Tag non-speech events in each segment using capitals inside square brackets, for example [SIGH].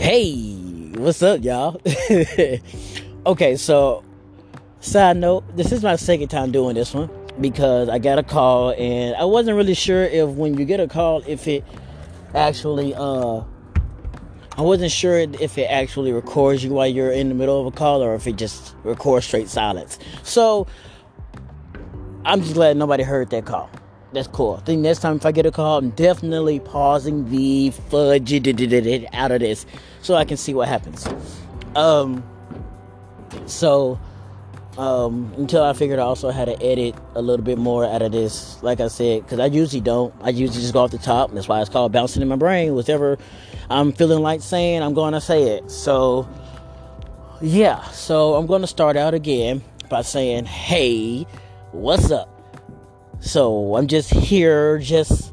Hey, what's up, y'all? [LAUGHS] okay, so side note, this is my second time doing this one because I got a call and I wasn't really sure if when you get a call if it actually uh I wasn't sure if it actually records you while you're in the middle of a call or if it just records straight silence. So I'm just glad nobody heard that call. That's cool. I think next time if I get a call, I'm definitely pausing the fudge out of this so I can see what happens. Um, so um, until I figured out also how to edit a little bit more out of this, like I said, because I usually don't. I usually just go off the top. That's why it's called bouncing in my brain. Whatever I'm feeling like saying, I'm going to say it. So yeah, so I'm going to start out again by saying, "Hey, what's up?" So I'm just here, just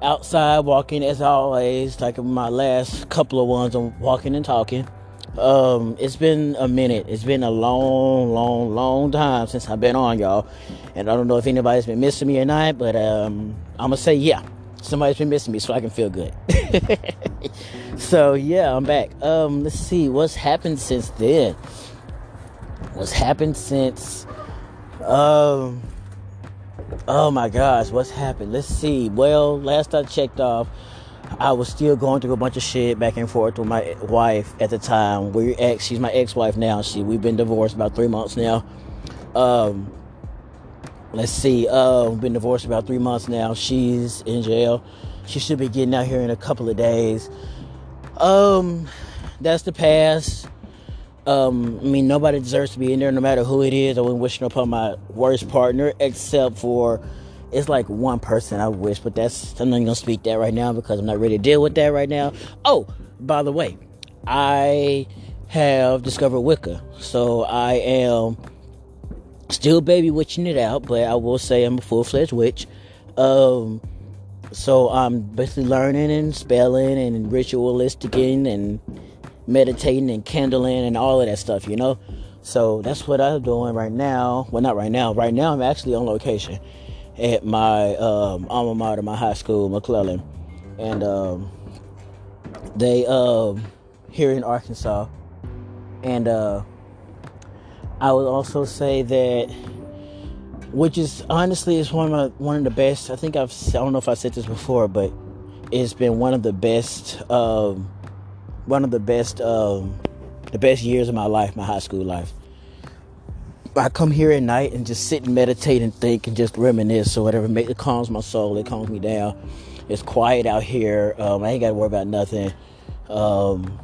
outside walking as always, like my last couple of ones. I'm walking and talking. Um, it's been a minute. It's been a long, long, long time since I've been on, y'all. And I don't know if anybody's been missing me or not, but um, I'm gonna say yeah, somebody's been missing me, so I can feel good. [LAUGHS] so yeah, I'm back. Um, let's see what's happened since then. What's happened since? Um Oh my gosh, what's happened? Let's see. Well, last I checked off, I was still going through a bunch of shit back and forth with my wife at the time. We're ex. She's my ex-wife now. She we've been divorced about three months now. Um, let's see. Uh, been divorced about three months now. She's in jail. She should be getting out here in a couple of days. Um, that's the past. Um, I mean, nobody deserves to be in there, no matter who it is. I wouldn't wish upon my worst partner, except for it's like one person I wish, but that's I'm not gonna speak that right now because I'm not ready to deal with that right now. Oh, by the way, I have discovered Wicca, so I am still baby witching it out, but I will say I'm a full fledged witch. Um, so I'm basically learning and spelling and ritualisticing and meditating and candling and all of that stuff, you know? So that's what I'm doing right now. Well, not right now. Right now, I'm actually on location at my um, alma mater, my high school, McClellan. And um, they, um, here in Arkansas. And uh, I would also say that, which is honestly is one of my, one of the best. I think I've I don't know if I said this before, but it's been one of the best um, one of the best um, the best years of my life, my high school life. I come here at night and just sit and meditate and think and just reminisce or whatever. It calms my soul. It calms me down. It's quiet out here. Um, I ain't got to worry about nothing. Um,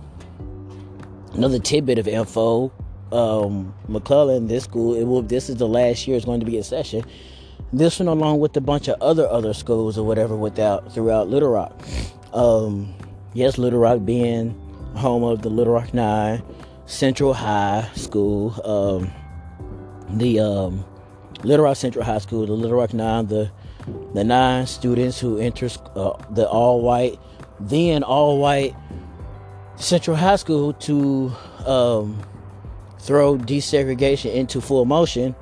another tidbit of info. Um, McClellan, this school, it will. This is the last year. It's going to be in session. This one, along with a bunch of other other schools or whatever, without throughout Little Rock. Um, yes, Little Rock being home of the Little Rock Nine, Central High School, um, the um, Little Rock Central High School, the Little Rock Nine, the the nine students who enter uh, the all white, then all white Central High School to um, throw desegregation into full motion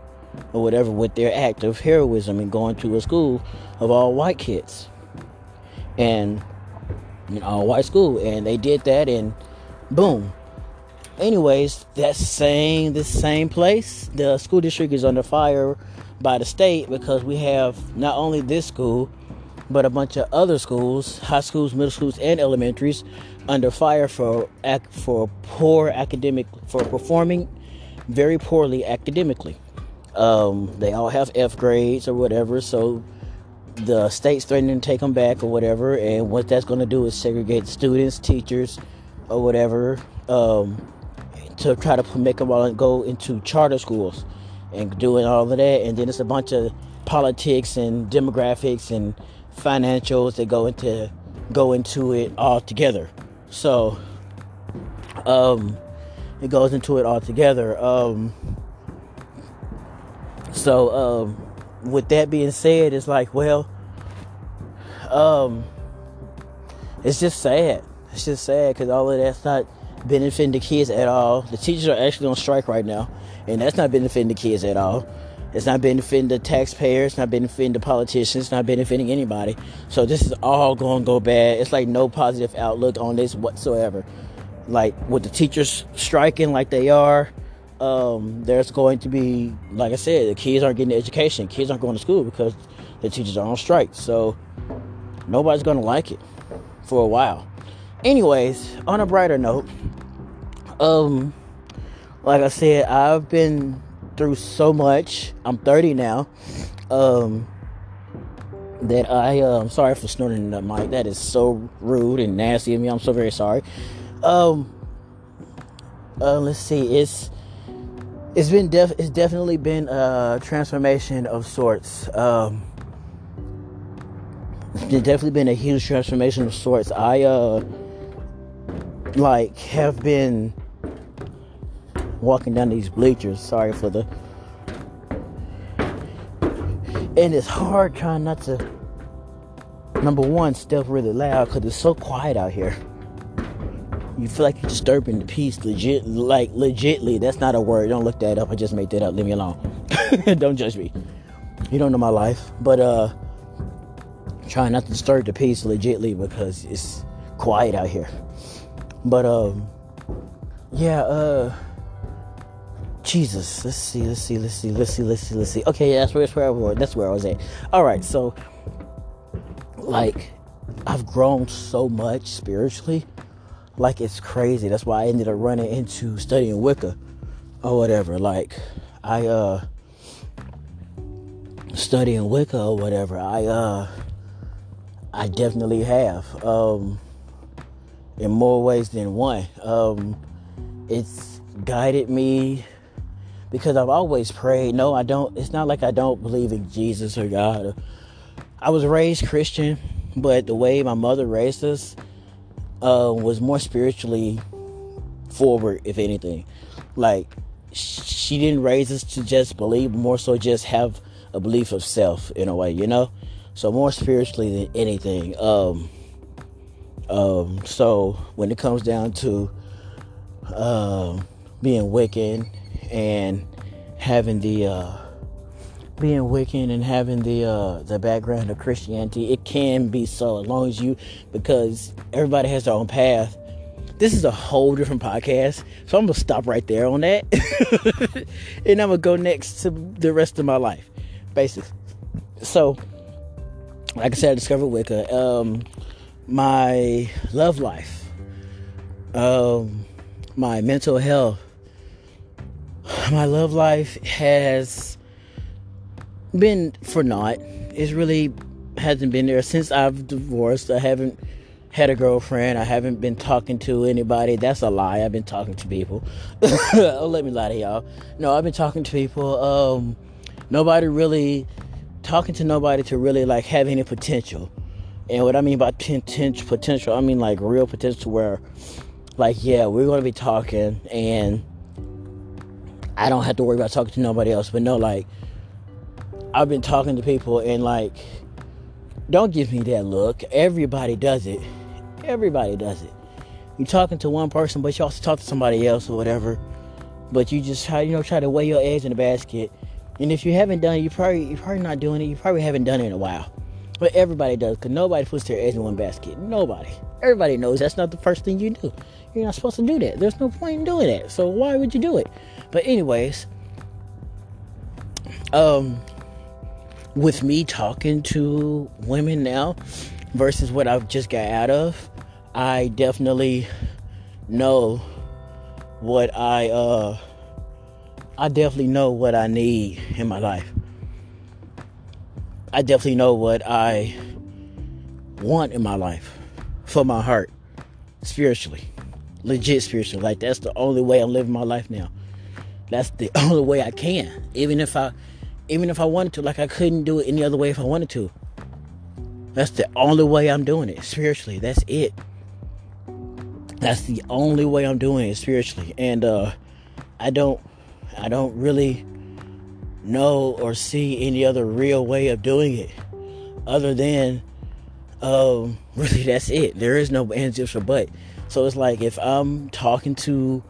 or whatever with their act of heroism and going to a school of all white kids. And all white school, and they did that, and boom. Anyways, that same the same place, the school district is under fire by the state because we have not only this school, but a bunch of other schools, high schools, middle schools, and elementaries, under fire for for poor academic for performing very poorly academically. Um, they all have F grades or whatever, so the state's threatening to take them back or whatever, and what that's going to do is segregate students, teachers, or whatever, um, to try to make them all go into charter schools and doing all of that, and then it's a bunch of politics and demographics and financials that go into go into it all together. So, um, it goes into it all together. Um, so, um, with that being said, it's like, well, um, it's just sad. It's just sad because all of that's not benefiting the kids at all. The teachers are actually on strike right now, and that's not benefiting the kids at all. It's not benefiting the taxpayers, it's not benefiting the politicians, it's not benefiting anybody. So this is all going to go bad. It's like no positive outlook on this whatsoever. like with the teachers striking like they are, um, there's going to be, like I said, the kids aren't getting education. Kids aren't going to school because the teachers are on strike. So nobody's going to like it for a while. Anyways, on a brighter note, um, like I said, I've been through so much. I'm 30 now. Um, that I, uh, I'm sorry for snorting in the mic. That is so rude and nasty of me. I'm so very sorry. Um, uh, let's see. It's it's been def it's definitely been a transformation of sorts. Um, it's definitely been a huge transformation of sorts. I uh like have been walking down these bleachers. Sorry for the and it's hard trying not to number one step really loud because it's so quiet out here you feel like you're disturbing the peace legit like legitly. That's not a word. Don't look that up. I just made that up. Leave me alone. [LAUGHS] Don't judge me. You don't know my life. But uh trying not to disturb the peace legitly because it's quiet out here. But um yeah uh jesus. Let's see let's see let's see let's see let's see let's see. Okay yeah, that's where, that's where I was that's where i was at. All right so like i've grown so much spiritually like it's crazy. That's why I ended up running into studying Wicca or whatever. Like I uh studying Wicca or whatever. I uh I definitely have. Um in more ways than one. Um it's guided me because I've always prayed. No, I don't it's not like I don't believe in Jesus or God. I was raised Christian, but the way my mother raised us, uh, was more spiritually forward, if anything. Like she didn't raise us to just believe, more so just have a belief of self in a way, you know. So more spiritually than anything. Um, um, so when it comes down to um, being Wiccan and having the uh, being Wiccan and having the uh, the background of Christianity, it can be so as long as you because everybody has their own path. This is a whole different podcast, so I'm gonna stop right there on that, [LAUGHS] and I'm gonna go next to the rest of my life, basically. So, like I said, I discovered Wicca. Um, my love life, um, my mental health, my love life has been for naught. It's really hasn't been there since I've divorced. I haven't had a girlfriend. I haven't been talking to anybody. That's a lie. I've been talking to people. [LAUGHS] oh, let me lie to y'all. No, I've been talking to people. Um, nobody really talking to nobody to really like have any potential. And what I mean by potential, potential, I mean like real potential, where like yeah, we're gonna be talking, and I don't have to worry about talking to nobody else. But no, like I've been talking to people and like, don't give me that look. Everybody does it. Everybody does it. You're talking to one person, but you also talk to somebody else or whatever. But you just try, you know, try to weigh your eggs in the basket. And if you haven't done it, you probably you're probably not doing it. You probably haven't done it in a while. But everybody does, because nobody puts their eggs in one basket. Nobody. Everybody knows that's not the first thing you do. You're not supposed to do that. There's no point in doing that. So why would you do it? But anyways, um, with me talking to women now versus what I've just got out of, I definitely know what I uh I definitely know what I need in my life. I definitely know what I want in my life for my heart spiritually. Legit spiritually. Like that's the only way I'm living my life now. That's the [LAUGHS] only way I can. Even if I even if I wanted to, like I couldn't do it any other way if I wanted to. That's the only way I'm doing it spiritually. That's it. That's the only way I'm doing it spiritually. And uh I don't I don't really know or see any other real way of doing it other than um [LAUGHS] really that's it. There is no ands ifs or but. So it's like if I'm talking to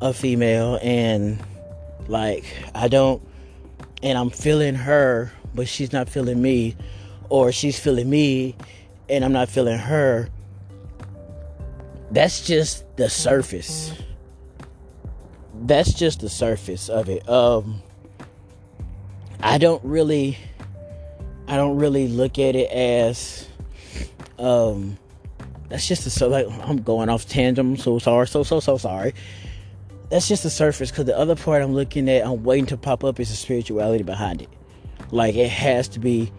a female and like I don't and I'm feeling her, but she's not feeling me, or she's feeling me and I'm not feeling her, that's just the surface. That's just the surface of it. Um, I don't really, I don't really look at it as, um, that's just a so like I'm going off tangent. So sorry, so so so sorry. That's just the surface because the other part I'm looking at, I'm waiting to pop up is the spirituality behind it. Like it has to be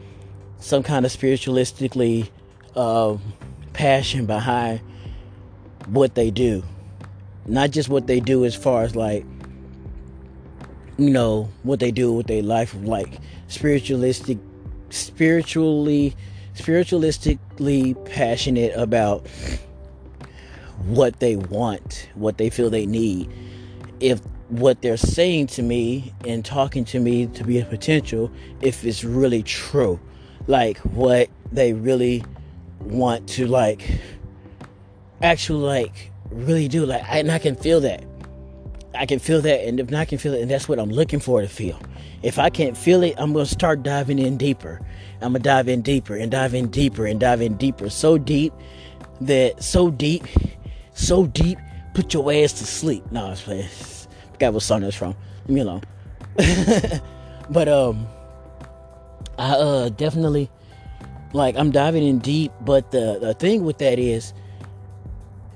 some kind of spiritualistically um, passion behind what they do, not just what they do as far as like you know what they do with their life, like spiritualistic, spiritually, spiritualistically passionate about what they want, what they feel they need. If what they're saying to me and talking to me to be a potential, if it's really true, like what they really want to like actually like really do. Like I, and I can feel that. I can feel that and if not I can feel it and that's what I'm looking for to feel. If I can't feel it I'm gonna start diving in deeper. I'm gonna dive in deeper and dive in deeper and dive in deeper. So deep that so deep so deep put your ass to sleep no I was playing forgot what song that's from leave me alone but um I uh definitely like I'm diving in deep, but the the thing with that is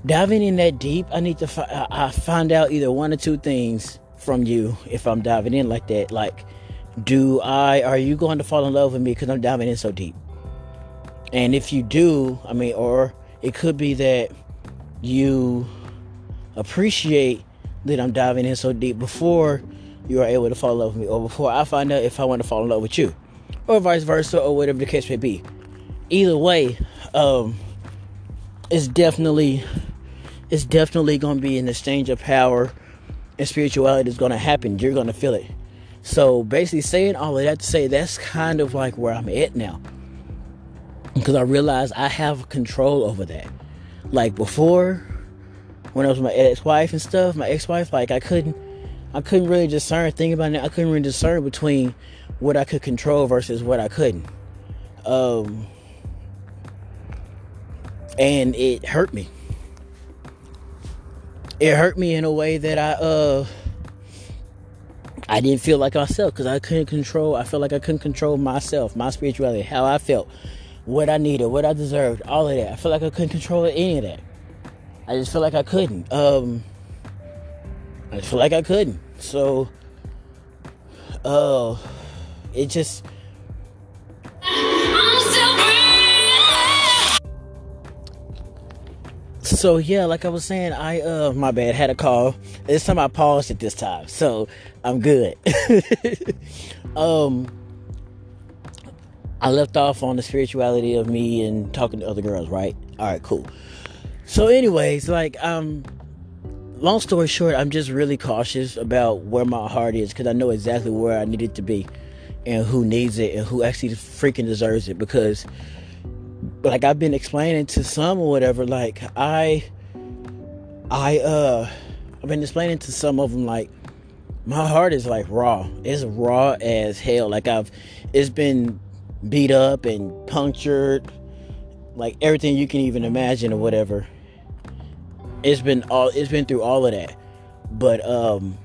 diving in that deep. I need to fi- I find out either one or two things from you if I'm diving in like that. Like, do I are you going to fall in love with me because I'm diving in so deep? And if you do, I mean, or it could be that you appreciate that I'm diving in so deep before you are able to fall in love with me, or before I find out if I want to fall in love with you, or vice versa, or whatever the case may be either way, um, it's definitely it's definitely going to be an exchange of power and spirituality is going to happen. You're going to feel it. So basically, saying all of that to say that's kind of like where I'm at now, because I realize I have control over that. Like before, when I was with my ex-wife and stuff, my ex-wife, like I couldn't, I couldn't really discern. Think about it, I couldn't really discern between what I could control versus what I couldn't. Um, and it hurt me. It hurt me in a way that I uh I didn't feel like myself because I couldn't control. I felt like I couldn't control myself, my spirituality, how I felt, what I needed, what I deserved, all of that. I felt like I couldn't control any of that. I just feel like I couldn't. Um, I just feel like I couldn't. So, uh, it just so yeah, like I was saying, I uh my bad, had a call. This time I paused it this time, so I'm good. [LAUGHS] um I left off on the spirituality of me and talking to other girls, right? Alright, cool. So anyways, like um long story short, I'm just really cautious about where my heart is because I know exactly where I need it to be and who needs it and who actually freaking deserves it because like I've been explaining to some or whatever, like I, I, uh, I've been explaining to some of them, like my heart is like raw. It's raw as hell. Like I've, it's been beat up and punctured, like everything you can even imagine or whatever. It's been all, it's been through all of that, but um,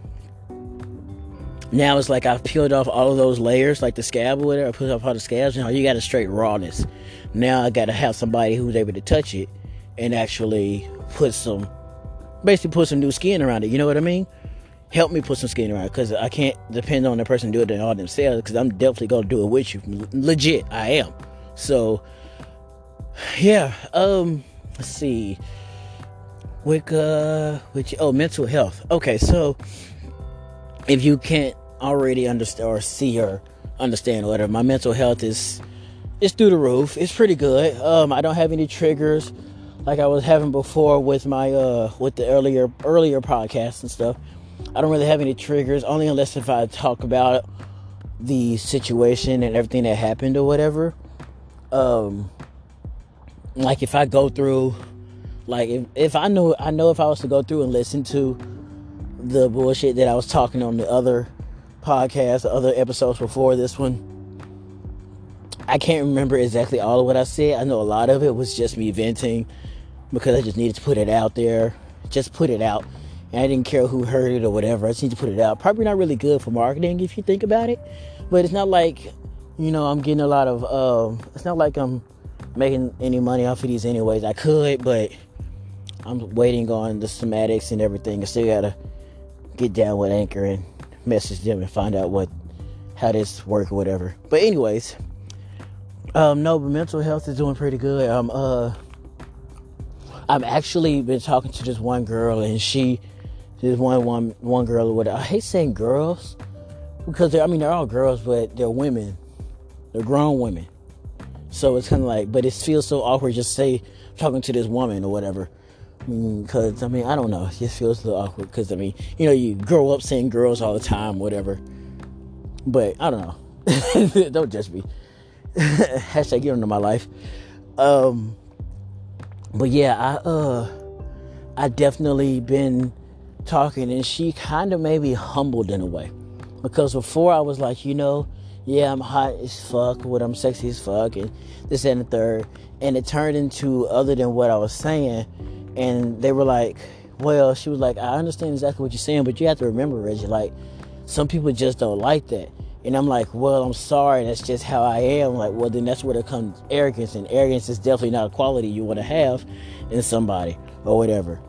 now it's like I've peeled off all of those layers, like the scab or whatever. I put off all the scabs. Now you got a straight rawness. Now I got to have somebody who's able to touch it and actually put some, basically put some new skin around it. You know what I mean? Help me put some skin around it because I can't depend on the person doing it all themselves because I'm definitely gonna do it with you. Legit, I am. So, yeah. Um, let's see. With uh, with oh, mental health. Okay, so if you can't already understand or see or understand whatever, my mental health is it's through the roof. It's pretty good. Um, I don't have any triggers like I was having before with my uh with the earlier earlier podcasts and stuff. I don't really have any triggers, only unless if I talk about the situation and everything that happened or whatever. Um, like if I go through, like if, if I know I know if I was to go through and listen to the bullshit that I was talking on the other podcast, the other episodes before this one. I can't remember exactly all of what I said. I know a lot of it was just me venting because I just needed to put it out there. Just put it out. And I didn't care who heard it or whatever. I just need to put it out. Probably not really good for marketing if you think about it. But it's not like, you know, I'm getting a lot of, um, it's not like I'm making any money off of these anyways. I could, but I'm waiting on the schematics and everything. I still gotta get down with Anchor and message them and find out what how this work or whatever. But anyways, um, no, but mental health is doing pretty good. Um, uh, I've actually been talking to this one girl, and she, this one one one girl or whatever. I hate saying girls because I mean they're all girls, but they're women. They're grown women. So it's kind of like, but it feels so awkward just say talking to this woman or whatever. Because I mean, I don't know, it just feels a little awkward. Because I mean, you know, you grow up saying girls all the time, whatever. But I don't know. [LAUGHS] don't judge me. [LAUGHS] Hashtag get into my life. Um, but yeah, I uh, I definitely been talking, and she kind of made me humbled in a way, because before I was like, you know, yeah, I'm hot as fuck, what I'm sexy as fuck, and this and the third, and it turned into other than what I was saying, and they were like, well, she was like, I understand exactly what you're saying, but you have to remember, Reggie, like, some people just don't like that. And I'm like, well, I'm sorry, that's just how I am. Like, well, then that's where there comes arrogance, and arrogance is definitely not a quality you want to have in somebody or whatever,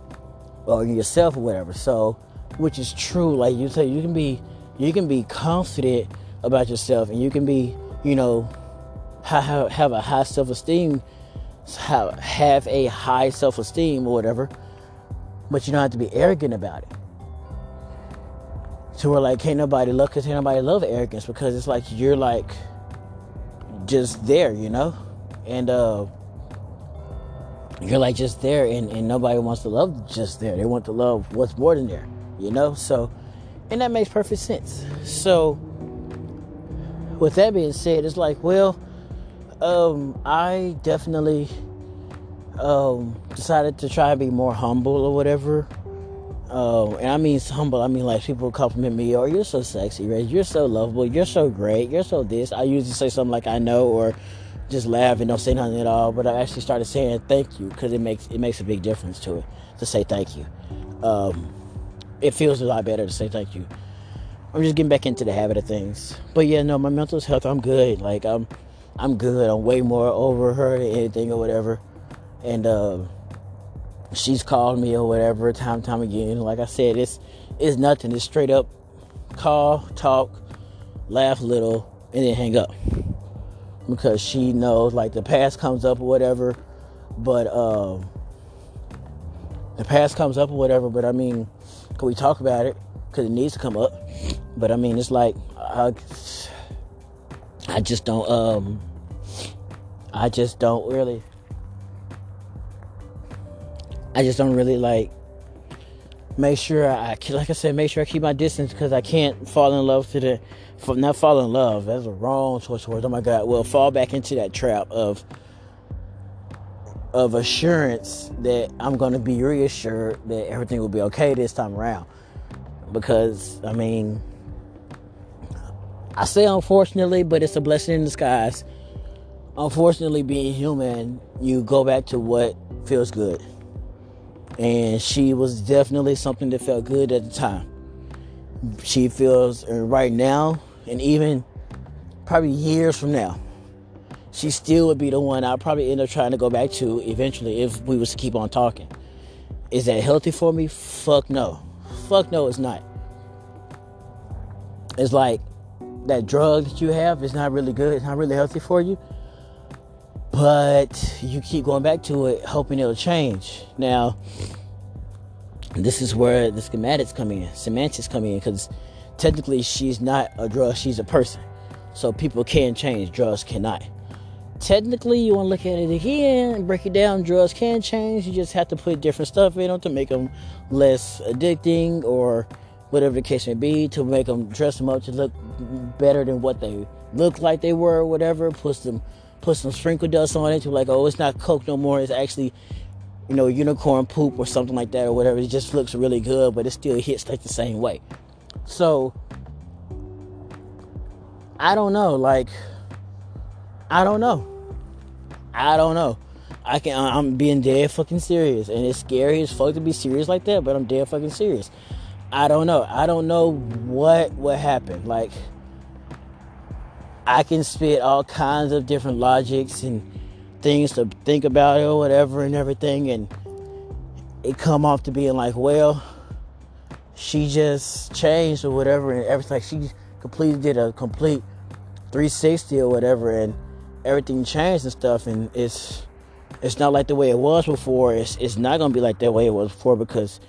or yourself or whatever. So, which is true. Like you say, you can be, you can be confident about yourself, and you can be, you know, have a high self-esteem, have, have a high self-esteem or whatever, but you don't have to be arrogant about it So we're like can't nobody love can't nobody love arrogance because it's like you're like just there, you know, and uh, you're like just there, and, and nobody wants to love just there. They want to love what's more than there, you know. So, and that makes perfect sense. So, with that being said, it's like, well, um, I definitely um, decided to try to be more humble or whatever Oh, and I mean humble. I mean like people compliment me, or you're so sexy, right? You're so lovable. You're so great. You're so this." I usually say something like "I know" or just laugh and don't say nothing at all. But I actually started saying "thank you" because it makes it makes a big difference to it to say thank you. Um, it feels a lot better to say thank you. I'm just getting back into the habit of things. But yeah, no, my mental health, I'm good. Like I'm, I'm good. I'm way more over her than anything or whatever. And uh, she's called me or whatever time time again. Like I said, it's it's nothing. It's straight up call, talk, laugh a little, and then hang up. Because she knows like the past comes up or whatever, but um the past comes up or whatever, but I mean, can we talk about it? Because it needs to come up. But I mean, it's like I, I just don't um I just don't really I just don't really like make sure I like I said make sure I keep my distance because I can't fall in love to the not fall in love that's a wrong choice words oh my god well fall back into that trap of of assurance that I'm to be reassured that everything will be okay this time around. Because I mean I say unfortunately but it's a blessing in disguise unfortunately being human you go back to what feels good and she was definitely something that felt good at the time. She feels uh, right now, and even probably years from now, she still would be the one I'd probably end up trying to go back to eventually if we was to keep on talking. Is that healthy for me? Fuck no. Fuck no, it's not. It's like that drug that you have is not really good, it's not really healthy for you. But you keep going back to it, hoping it'll change. Now, this is where the schematics come in, semantics come in, because technically she's not a drug, she's a person. So people can change, drugs cannot. Technically, you want to look at it again and break it down. Drugs can change. You just have to put different stuff in them to make them less addicting or whatever the case may be, to make them dress them up to look better than what they look like they were, or whatever. Put some put some sprinkle dust on it to like, oh, it's not coke no more. It's actually you know, unicorn poop or something like that or whatever. It just looks really good, but it still hits like the same way. So I don't know. Like I don't know. I don't know. I can I'm being dead fucking serious, and it's scary as fuck to be serious like that, but I'm dead fucking serious. I don't know. I don't know what what happened. Like I can spit all kinds of different logics and things to think about or whatever and everything, and it come off to being like, well, she just changed or whatever, and everything. Like she completely did a complete 360 or whatever, and everything changed and stuff, and it's it's not like the way it was before. It's it's not gonna be like that way it was before because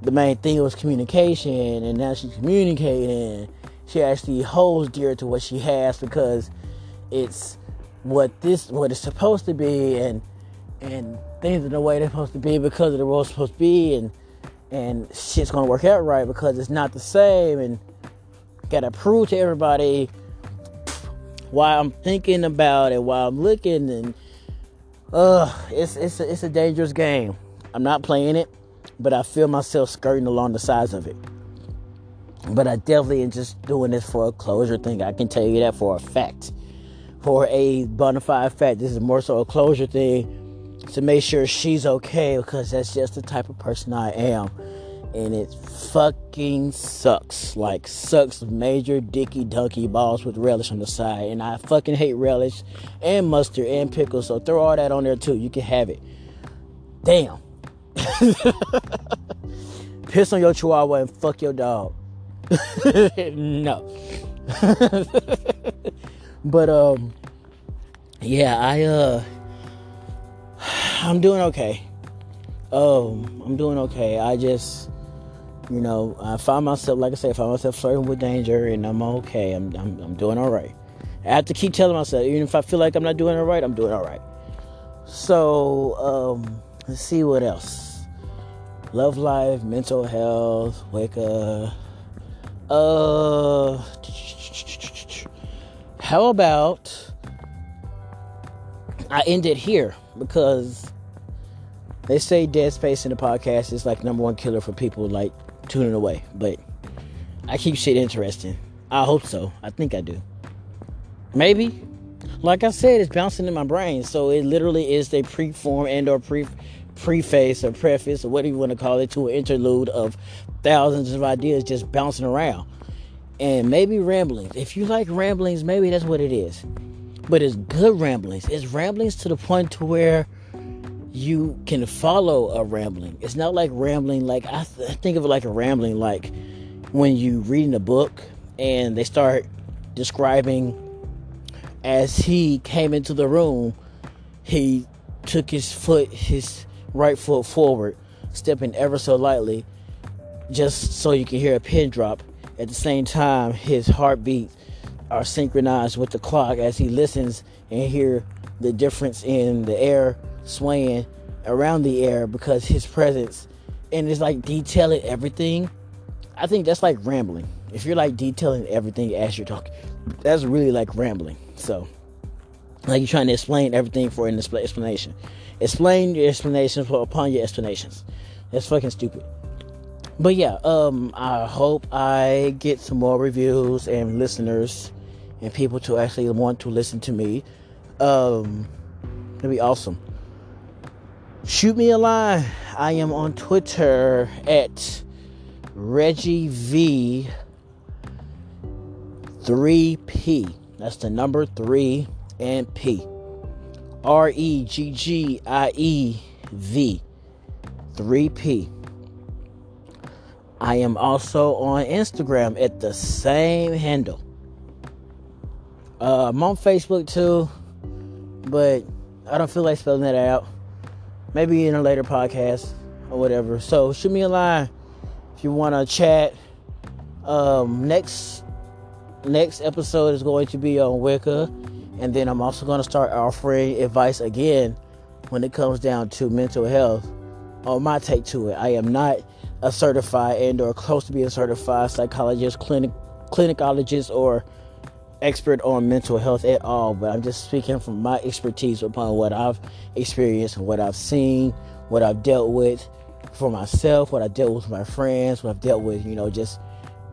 the main thing was communication, and now she's communicating. She actually holds dear to what she has because it's what this what it's supposed to be, and and things are the way they're supposed to be because of the role it's supposed to be, and and shit's gonna work out right because it's not the same, and gotta prove to everybody why I'm thinking about it, why I'm looking, and uh, it's it's a, it's a dangerous game. I'm not playing it, but I feel myself skirting along the sides of it. But I definitely am just doing this for a closure thing. I can tell you that for a fact. For a bona fide fact, this is more so a closure thing to make sure she's okay because that's just the type of person I am and it fucking sucks. Like sucks major dicky dunky balls with relish on the side. And I fucking hate relish and mustard and pickles. So throw all that on there too. You can have it. Damn. [LAUGHS] Piss on your chihuahua and fuck your dog. [LAUGHS] no. [LAUGHS] but um yeah, I uh I'm doing okay. Um, I'm doing okay. I just you know, I find myself, like I said, I find myself flirting with danger, and I'm okay. I'm, I'm, I'm doing all right. I have to keep telling myself, even if I feel like I'm not doing all right, I'm doing all right. So, um, let's see what else. Love life, mental health, wake up. Uh, how about I end it here because they say dead space in the podcast is like number one killer for people like tuning away. But I keep shit interesting. I hope so. I think I do. Maybe. Like I said, it's bouncing in my brain. So it literally is a preform and or pre preface or preface or whatever you want to call it to an interlude of thousands of ideas just bouncing around. And maybe ramblings. If you like ramblings, maybe that's what it is. But it's good ramblings. It's ramblings to the point to where you can follow a rambling. It's not like rambling like I, th- I think of it like a rambling like when you reading a book and they start describing as he came into the room, he took his foot, his right foot forward, stepping ever so lightly, just so you can hear a pin drop. At the same time, his heartbeats are synchronized with the clock as he listens and hear the difference in the air swaying around the air because his presence and it's like detailing everything. I think that's like rambling. If you're like detailing everything as you're talking, that's really like rambling. So, like you're trying to explain everything for an explanation. Explain your explanations upon your explanations. That's fucking stupid. But yeah, um, I hope I get some more reviews and listeners and people to actually want to listen to me. Um, it'd be awesome shoot me a line. I am on Twitter at Reggie V 3P. That's the number 3 and P. R E G G I E V 3P. I am also on Instagram at the same handle. Uh, I'm on Facebook too, but I don't feel like spelling that out maybe in a later podcast or whatever. So shoot me a line if you want to chat. Um, next next episode is going to be on Wicca, and then I'm also going to start offering advice again when it comes down to mental health. On my take to it, I am not a certified and or close to being a certified psychologist, clinic clinicologist, or expert on mental health at all, but I'm just speaking from my expertise upon what I've experienced, and what I've seen, what I've dealt with for myself, what I dealt with my friends, what I've dealt with, you know, just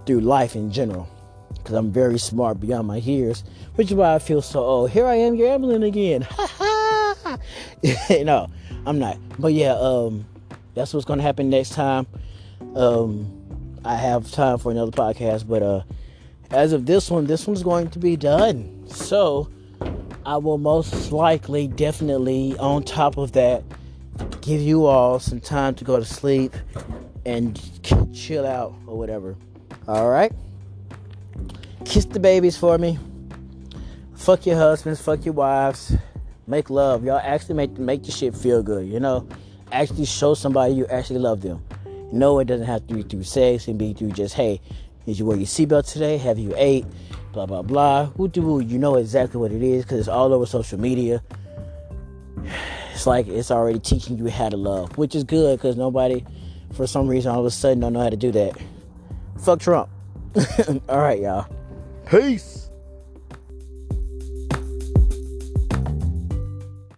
through life in general. Because I'm very smart beyond my years, which is why I feel so old. Here I am gambling again. Ha ha! no, I'm not. But yeah, um, that's what's gonna happen next time. Um, I have time for another podcast, but uh, as of this one, this one's going to be done. So I will most likely, definitely, on top of that, give you all some time to go to sleep and chill out or whatever. All right. Kiss the babies for me. Fuck your husbands. Fuck your wives. Make love. Y'all actually make make the shit feel good. You know, actually show somebody you actually love them. No, it doesn't have to be through sex. and be through just hey, did you wear your seatbelt today? Have you ate? Blah blah blah. Who do you know exactly what it is because it's all over social media. It's like it's already teaching you how to love, which is good because nobody, for some reason, all of a sudden don't know how to do that. Fuck Trump. [LAUGHS] all right, y'all. Peace.